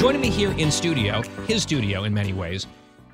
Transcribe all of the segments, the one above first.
Joining me here in studio, his studio in many ways,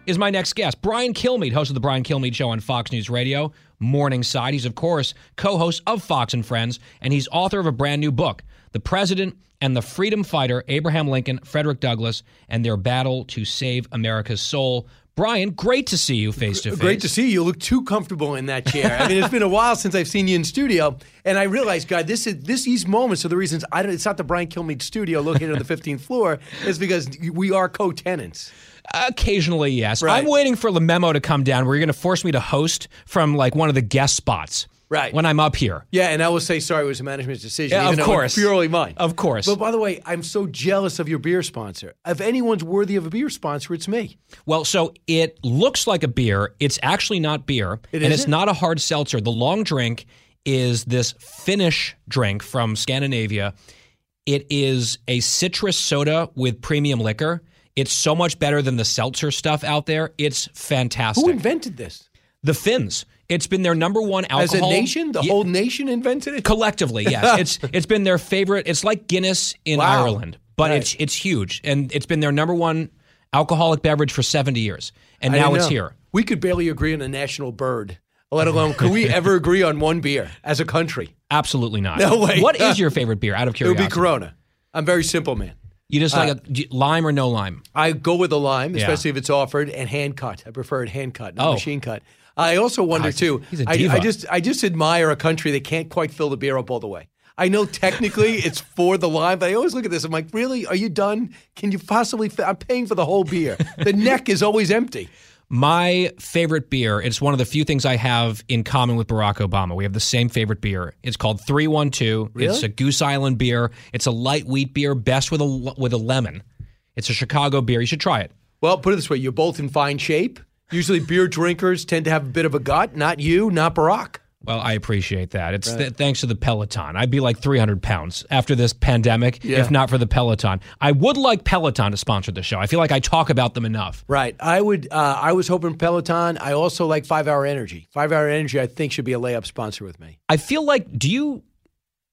is my next guest, Brian Kilmeade, host of the Brian Kilmeade Show on Fox News Radio, Morningside. He's, of course, co host of Fox and Friends, and he's author of a brand new book, The President and the Freedom Fighter, Abraham Lincoln, Frederick Douglass, and Their Battle to Save America's Soul. Brian, great to see you face to face. Great to see you. You look too comfortable in that chair. I mean, it's been a while since I've seen you in studio, and I realized, God, this is this these moments are the reasons I don't. It's not the Brian Kilmeade studio located on the 15th floor. It's because we are co-tenants. Occasionally, yes. Right. I'm waiting for the memo to come down where you're going to force me to host from like one of the guest spots. Right. When I'm up here. Yeah, and I will say sorry. It was a management's decision. Yeah, of course. purely mine. Of course. But by the way, I'm so jealous of your beer sponsor. If anyone's worthy of a beer sponsor, it's me. Well, so it looks like a beer. It's actually not beer. It and it's not a hard seltzer. The long drink is this Finnish drink from Scandinavia. It is a citrus soda with premium liquor. It's so much better than the seltzer stuff out there. It's fantastic. Who invented this? the Finns. It's been their number one alcohol. As a nation, the Yeah, whole nation invented it. collectively, yes. it's it's been their favorite. It's like Guinness in Wow. Ireland, but Right. it's it's huge, and it's been their number one alcoholic beverage for seventy years, and I now it's know. here. We could barely agree on a national bird, let alone could we ever agree on one beer as a country? Absolutely not. No way. What is your favorite beer? Out of curiosity, It would be Corona. I'm very simple, man. You just like uh, a lime or no lime? I go with a lime, Yeah. especially if it's offered, and hand cut. I prefer it hand cut, not Oh. machine cut. I also wonder too. I, I just I just admire a country that can't quite fill the beer up all the way. I know technically it's for the line, but I always look at this. I'm like, really? Are you done? Can you possibly? Fi- I'm paying for the whole beer. The neck is always empty. My favorite beer, it's one of the few things I have in common with Barack Obama. We have the same favorite beer. It's called 312. It's a Goose Island beer. It's a light wheat beer, best with a with a lemon. It's a Chicago beer. You should try it. Well, put it this way: you're both in fine shape. Usually, beer drinkers tend to have a bit of a gut. Not you, not Barack. Well, I appreciate that. It's th- thanks to the Peloton. I'd be like 300 pounds after this pandemic Yeah. if not for the Peloton. I would like Peloton to sponsor the show. I feel like I talk about them enough. Right. I would. Uh, I was hoping Peloton. I also like Five Hour Energy. Five Hour Energy, I think, should be a layup sponsor with me. I feel like do you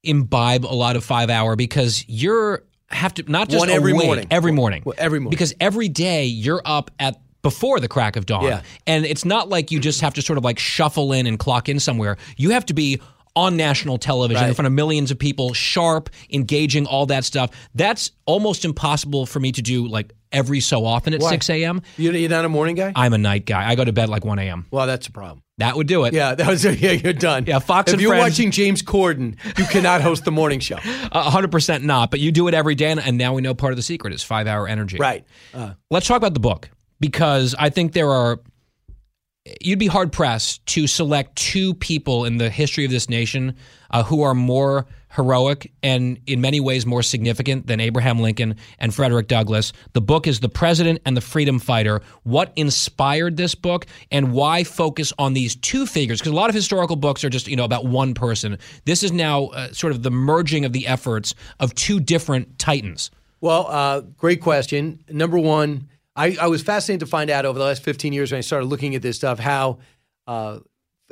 imbibe a lot of 5 hour because you're have to not just One every awake- morning. every morning. Well, every morning. Because every day you're up at before the crack of dawn. Yeah. And it's not like you just have to sort of like shuffle in and clock in somewhere. You have to be on national television in front of millions of people, sharp, engaging, all that stuff. That's almost impossible for me to do like every so often at Why? 6 a.m. You- You're not a morning guy. I'm a night guy. I go to bed like 1 a.m. Well, that's a problem. That would do it. Yeah, that was yeah. You're done. Yeah, Fox If and you're Friends- watching James Corden, you cannot host the morning show. Hundred percent not, but you do it every day, and, and now we know part of the secret is five hour energy. Right. Uh, Let's talk about the book because I think there are. You'd be hard pressed to select two people in the history of this nation uh, who are more heroic and in many ways more significant than Abraham Lincoln and Frederick Douglass. The book is The President and the Freedom Fighter. What inspired this book and why focus on these two figures? Because a lot of historical books are just, you know, about one person. This is now uh, sort of the merging of the efforts of two different titans. well, uh, great question. Number one, I, I was fascinated to find out over the last 15 years when I started looking at this stuff how uh,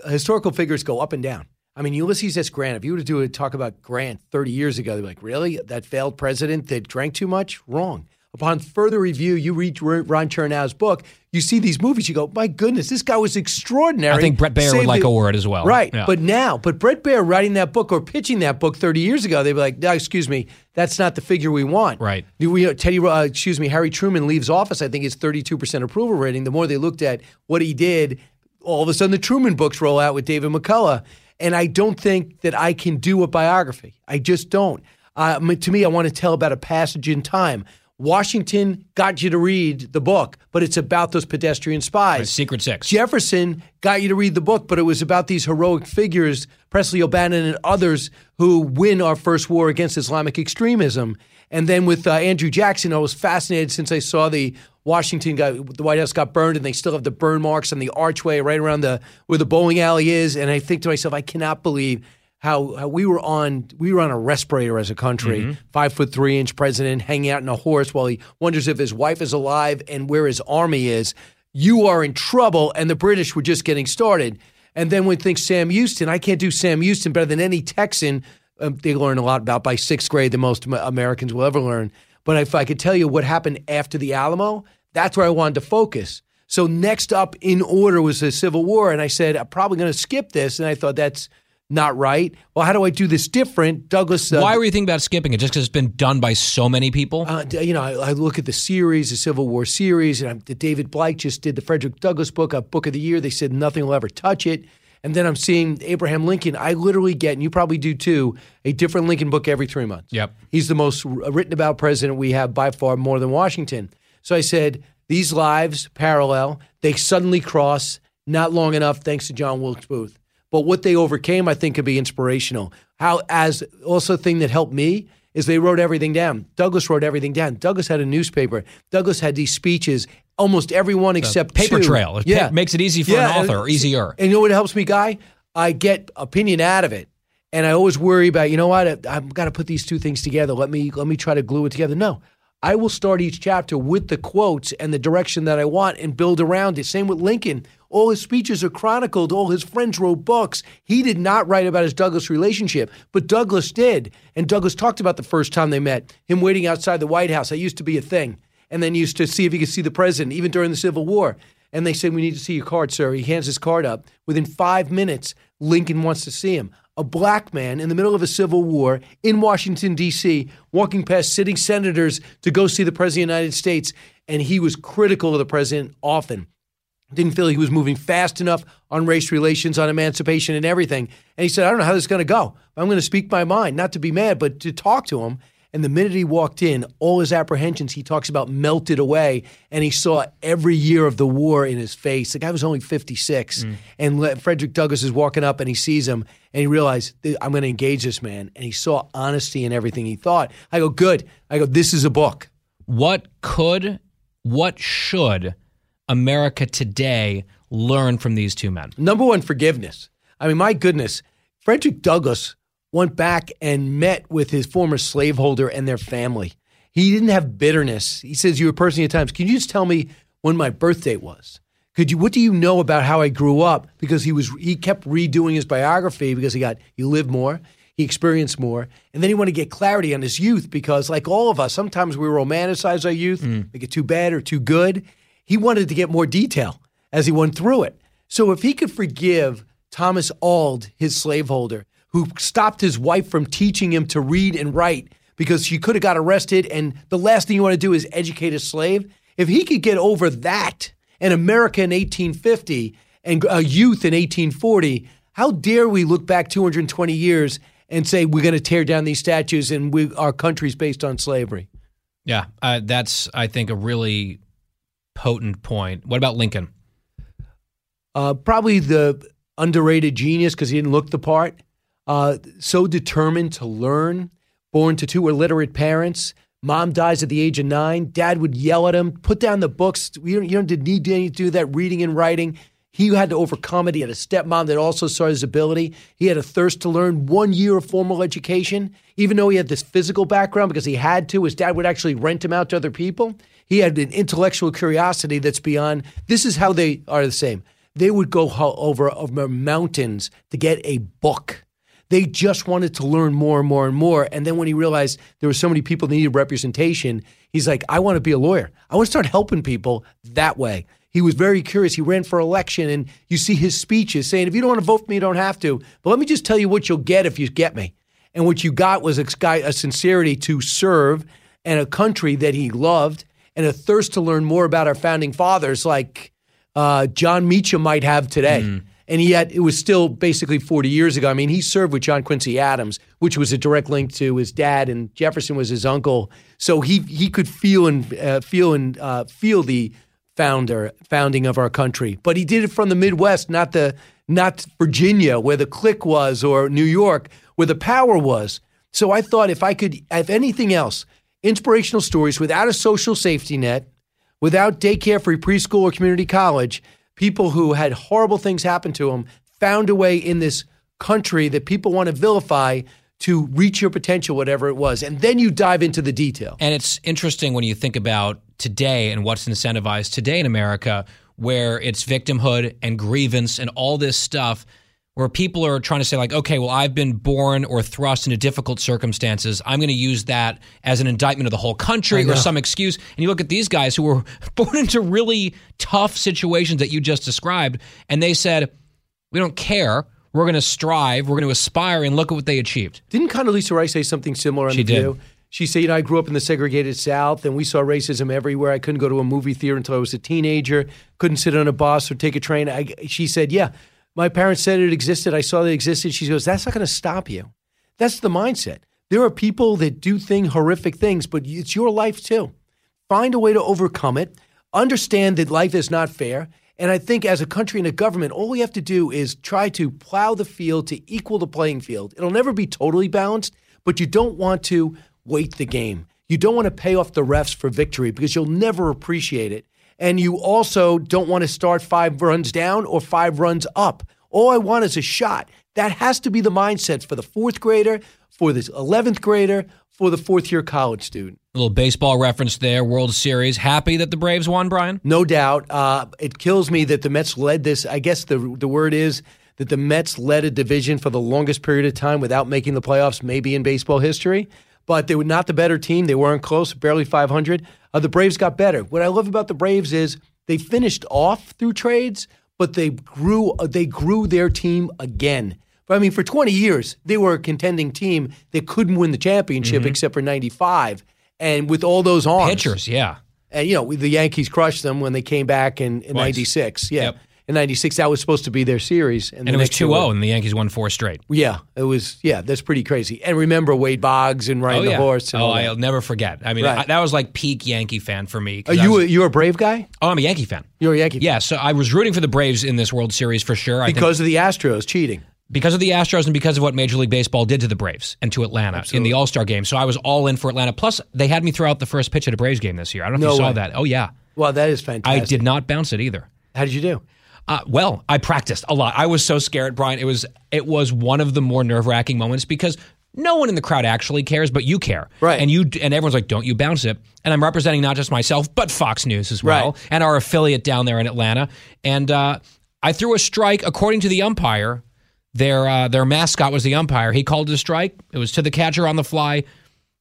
historical figures go up and down. I mean, Ulysses S. Grant, if you were to do a talk about Grant 30 years ago, they'd be like, really? That failed president that drank too much? Wrong. Upon further review, you read Ron Chernow's book, you see these movies, you go, my goodness, this guy was extraordinary. I think Bret Baier would like a word as well. Right. Yeah. But now, but Bret Baier writing that book or pitching that book 30 years ago, they'd be like, no, excuse me, that's not the figure we want. Right. We, Teddy, uh, excuse me, Harry Truman leaves office. I think it's 32% approval rating. The more they looked at what he did, all of a sudden the Truman books roll out with David McCullough. And I don't think that I can do a biography. I just don't. Uh, to me, I want to tell about a passage in time. Washington got you to read the book, but it's about those pedestrian spies. Secret Six. Jefferson got you to read the book, but it was about these heroic figures, Presley O'Bannon and others, who win our first war against Islamic extremism. And then with uh, Andrew Jackson, I was fascinated since I saw the Washington got the White House got burned, and they still have the burn marks on the archway right around the where the bowling alley is. And I think to myself, I cannot believe how, how we were on we were on a respirator as a country. Mm-hmm. Five foot three inch president hanging out in a horse while he wonders if his wife is alive and where his army is. You are in trouble, and the British were just getting started. And then we think Sam Houston. I can't do Sam Houston better than any Texan. Um, they learn a lot about by sixth grade than most Americans will ever learn. But if I could tell you what happened after the Alamo, that's where I wanted to focus. So next up in order was the Civil War, and I said I'm probably going to skip this, and I thought that's not right. Well, how do I do this different? Douglass. Uh, Why were you thinking about skipping it? Just because it's been done by so many people? uh, you know, I, I look at the series, the Civil War series, and I'm, the David Blight just did the Frederick Douglass book, a book of the year. They said nothing will ever touch it. And then I'm seeing Abraham Lincoln. I literally get, and you probably do too, a different Lincoln book every three months. Yep. He's the most written about president we have by far, more than Washington. So I said, these lives parallel. They suddenly cross, not long enough, thanks to John Wilkes Booth. But what they overcame, I think, could be inspirational. How, as also a thing that helped me is they wrote everything down. Douglass wrote everything down. Douglass had a newspaper. Douglass had these speeches, almost everyone except paper two. trail. It pa- makes it easy for an author, or easier. And you know what helps me, Guy? I get opinion out of it. And I always worry about, you know what? I've got to put these two things together. Let me let me try to glue it together. No. I will start each chapter with the quotes and the direction that I want and build around it. Same with Lincoln. All his speeches are chronicled. All his friends wrote books. He did not write about his Douglass relationship, but Douglass did. And Douglass talked about the first time they met, him waiting outside the White House. That used to be a thing. And then used to see if he could see the president, even during the Civil War. And they said, We need to see your card, sir. He hands his card up. Within five minutes, Lincoln wants to see him. A black man in the middle of a civil war in Washington, D.C., walking past sitting senators to go see the President of the United States. And he was critical of the president often. Didn't feel he was moving fast enough on race relations, on emancipation, and everything. And he said, I don't know how this is going to go. I'm going to speak my mind, not to be mad, but to talk to him. And the minute he walked in, all his apprehensions he talks about melted away, and he saw every year of the war in his face. The guy was only 56, mm. and Le- Frederick Douglass is walking up, and he sees him, and he realized, I'm going to engage this man. And he saw honesty in everything he thought. I go, good. I go, this is a book. What could, what should America today learn from these two men? Number one, forgiveness. I mean, my goodness, Frederick Douglass went back and met with his former slaveholder and their family. He didn't have bitterness. He says, "You were person at times. Can you just tell me when my birth date was? Could you? What do you know about how I grew up? Because he was he kept redoing his biography because he got he lived more." He experienced more. And then he wanted to get clarity on his youth because, like all of us, sometimes we romanticize our youth, mm. make it too bad or too good. He wanted to get more detail as he went through it. So if he could forgive Thomas Auld, his slaveholder, who stopped his wife from teaching him to read and write because she could have got arrested, and the last thing you want to do is educate a slave. If he could get over that, and America in 1850 and a youth in 1840, how dare we look back 220 years and say we're going to tear down these statues and we, our country's based on slavery? Yeah, uh, that's, I think, a really potent point. What about Lincoln? Uh, probably the underrated genius because he didn't look the part. Uh, so determined to learn, born to two illiterate parents. Mom dies at the age of nine. Dad would yell at him, put down the books. You don't, you don't need to do that reading and writing. He had to overcome it. He had a stepmom that also saw his ability. He had a thirst to learn one year of formal education, even though he had this physical background because he had to. His dad would actually rent him out to other people. He had an intellectual curiosity that's beyond. This is how they are the same. They would go over, over mountains to get a book. They just wanted to learn more and more and more. And then when he realized there were so many people that needed representation, he's like, I want to be a lawyer. I want to start helping people that way. He was very curious. He ran for election, and you see his speeches saying, if you don't want to vote for me, you don't have to. But let me just tell you what you'll get if you get me. And what you got was a, a sincerity to serve and a country that he loved and a thirst to learn more about our founding fathers like uh, Jon Meacham might have today. And yet, it was still basically 40 years ago. I mean, he served with John Quincy Adams, which was a direct link to his dad, and Jefferson was his uncle. So he he could feel and uh, feel and uh, feel the founder founding of our country. But he did it from the Midwest, not the not Virginia, where the clique was, or New York, where the power was. So I thought if I could, if anything else, inspirational stories without a social safety net, without daycare, free preschool, or community college, people who had horrible things happen to them found a way in this country that people want to vilify to reach your potential, whatever it was. And then you dive into the detail. And it's interesting when you think about today and what's incentivized today in America, where it's victimhood and grievance and all this stuff where people are trying to say like okay well i've been born or thrust into difficult circumstances i'm going to use that as an indictment of the whole country or some excuse and you look at these guys who were born into really tough situations that you just described and they said we don't care we're going to strive we're going to aspire and look at what they achieved Didn't Condoleezza Rice say something similar on She The did. View? She said, you know, I grew up in the segregated South and we saw racism everywhere. I couldn't go to a movie theater until I was a teenager, couldn't sit on a bus or take a train. I, she said, yeah, my parents said it existed. I saw that it existed. She goes, that's not going to stop you. That's the mindset. There are people that do thing horrific things, but it's your life too. Find a way to overcome it. Understand that life is not fair. And I think as a country and a government, all we have to do is try to plow the field to equal the playing field. It'll never be totally balanced, but you don't want to wait the game. You don't want to pay off the refs for victory because you'll never appreciate it. And you also don't want to start five runs down or five runs up. All I want is a shot. That has to be the mindset for the fourth grader, for the 11th grader, for the fourth year college student. a little baseball reference there world series happy that the braves won brian No doubt. Uh, it kills me that the Mets led this. I guess the the word is that the Mets led a division for the longest period of time without making the playoffs, maybe in baseball history. But they were not the better team. They weren't close, barely 500. Uh, the Braves got better. What I love about the Braves is they finished off through trades, but they grew. Uh, they grew their team again. But I mean, for 20 years, they were a contending team that couldn't win the championship except for 95. And with all those arms, pitchers yeah and you know the Yankees crushed them when they came back in, in '96. Yeah, Yep. In '96 that was supposed to be their series, and it was 2-0 and the yankees won four straight Yeah, it was. Yeah, that's pretty crazy. And remember Wade Boggs and Ryan oh the yeah Horse. And oh i'll never forget i mean Right. I, that was like peak yankee fan for me. Are you was- a, you a Brave guy? oh i'm a yankee fan You're a Yankee fan. Yeah, so I was rooting for the Braves in this World Series for sure. I think because of the Astros cheating. because of the Astros and because of what Major League Baseball did to the Braves and to Atlanta in the All Star game. So I was all in for Atlanta. Plus, they had me throw out the first pitch at a Braves game this year. I don't know if No you saw way. that. Oh yeah, Well, that is fantastic. I did not bounce it either. How did you do? Uh, well, I practiced a lot. I was so scared, Brian. It was it was one of the more nerve wracking moments because no one in the crowd actually cares, but you care, Right. And you and everyone's like, "Don't you bounce it?" And I'm representing not just myself, but Fox News as well, Right. and our affiliate down there in Atlanta. And uh, I threw a strike according to the umpire. Their uh, their mascot was the umpire. He called it a strike. It was to the catcher on the fly.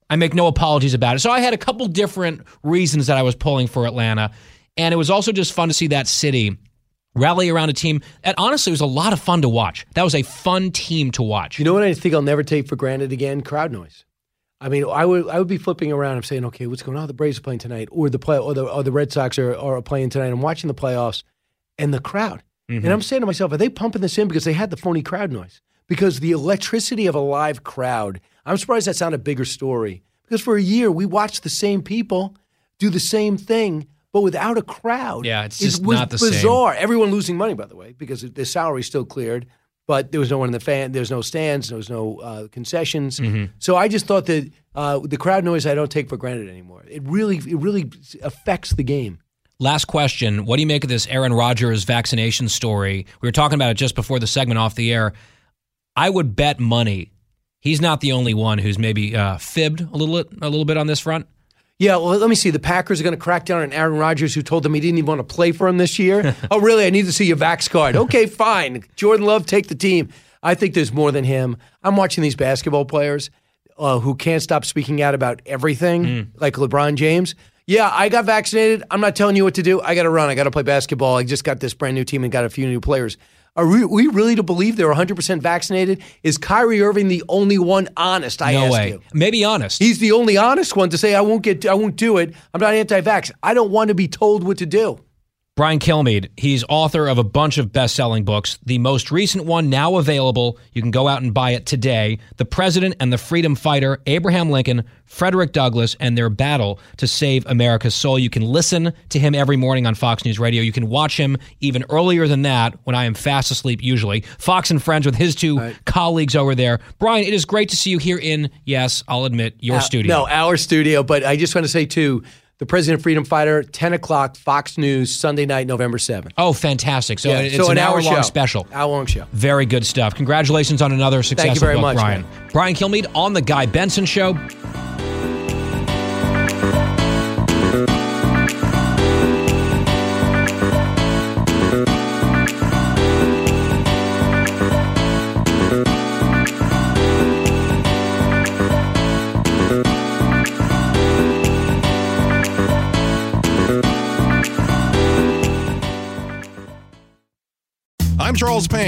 I make no apologies about it. So I had a couple different reasons that I was pulling for Atlanta, and it was also just fun to see that city rally around a team that honestly it was a lot of fun to watch. That was a fun team to watch. You know what I think I'll never take for granted again? Crowd noise. I mean, I would I would be flipping around and saying, okay, what's going on? The Braves are playing tonight, or the play, or the or the Red Sox are, are playing tonight. I'm watching the playoffs, and the crowd, and mm-hmm. I'm saying to myself, are they pumping this in because they had the phony crowd noise? Because the electricity of a live crowd. I'm surprised that's not a bigger story. Because for a year we watched the same people do the same thing, but without a crowd. Yeah, it's It just was not the same. bizarre. Everyone losing money, by the way, because their salary still cleared but there was no one in the fan. There's no stands. There was no uh, concessions. Mm-hmm. So I just thought that uh, the crowd noise I don't take for granted anymore. It really, it really affects the game. Last question. What do you make of this Aaron Rodgers vaccination story? We were talking about it just before the segment off the air. I would bet money he's not the only one who's maybe uh, fibbed a little, a little bit on this front. Yeah, well, let me see. The Packers are going to crack down on Aaron Rodgers, who told them he didn't even want to play for him this year. oh, really? I need to see your Vax card. Okay, fine. Jordan Love, take the team. I think there's more than him. I'm watching these basketball players uh, who can't stop speaking out about everything, like LeBron James. Yeah, I got vaccinated. I'm not telling you what to do. I got to run. I got to play basketball. I just got this brand new team and got a few new players. Are we, we really to believe they're 100% vaccinated? Is Kyrie Irving the only one honest? I no ask way. you. Maybe honest. He's the only honest one to say I won't get I won't do it. I'm not anti-vax. I don't want to be told what to do. Brian Kilmeade, he's author of a bunch of best selling books. The most recent one now available, you can go out and buy it today The President and the Freedom Fighter, Abraham Lincoln, Frederick Douglass, and their battle to save America's soul. You can listen to him every morning on Fox News Radio. You can watch him even earlier than that when I am fast asleep, usually. Fox and Friends with his two right. colleagues over there. Brian, it is great to see you here in, yes, I'll admit, your uh, studio. No, our studio. But I just want to say, too, the President Freedom Fighter, 10 o'clock, Fox News, Sunday night, November 7th. Oh, fantastic. So yeah, it's so an, an hour long special. Hour long show. Very good stuff. Congratulations on another successful Thank you very book, much, Brian. Man. Brian Kilmeade on The Guy Benson Show.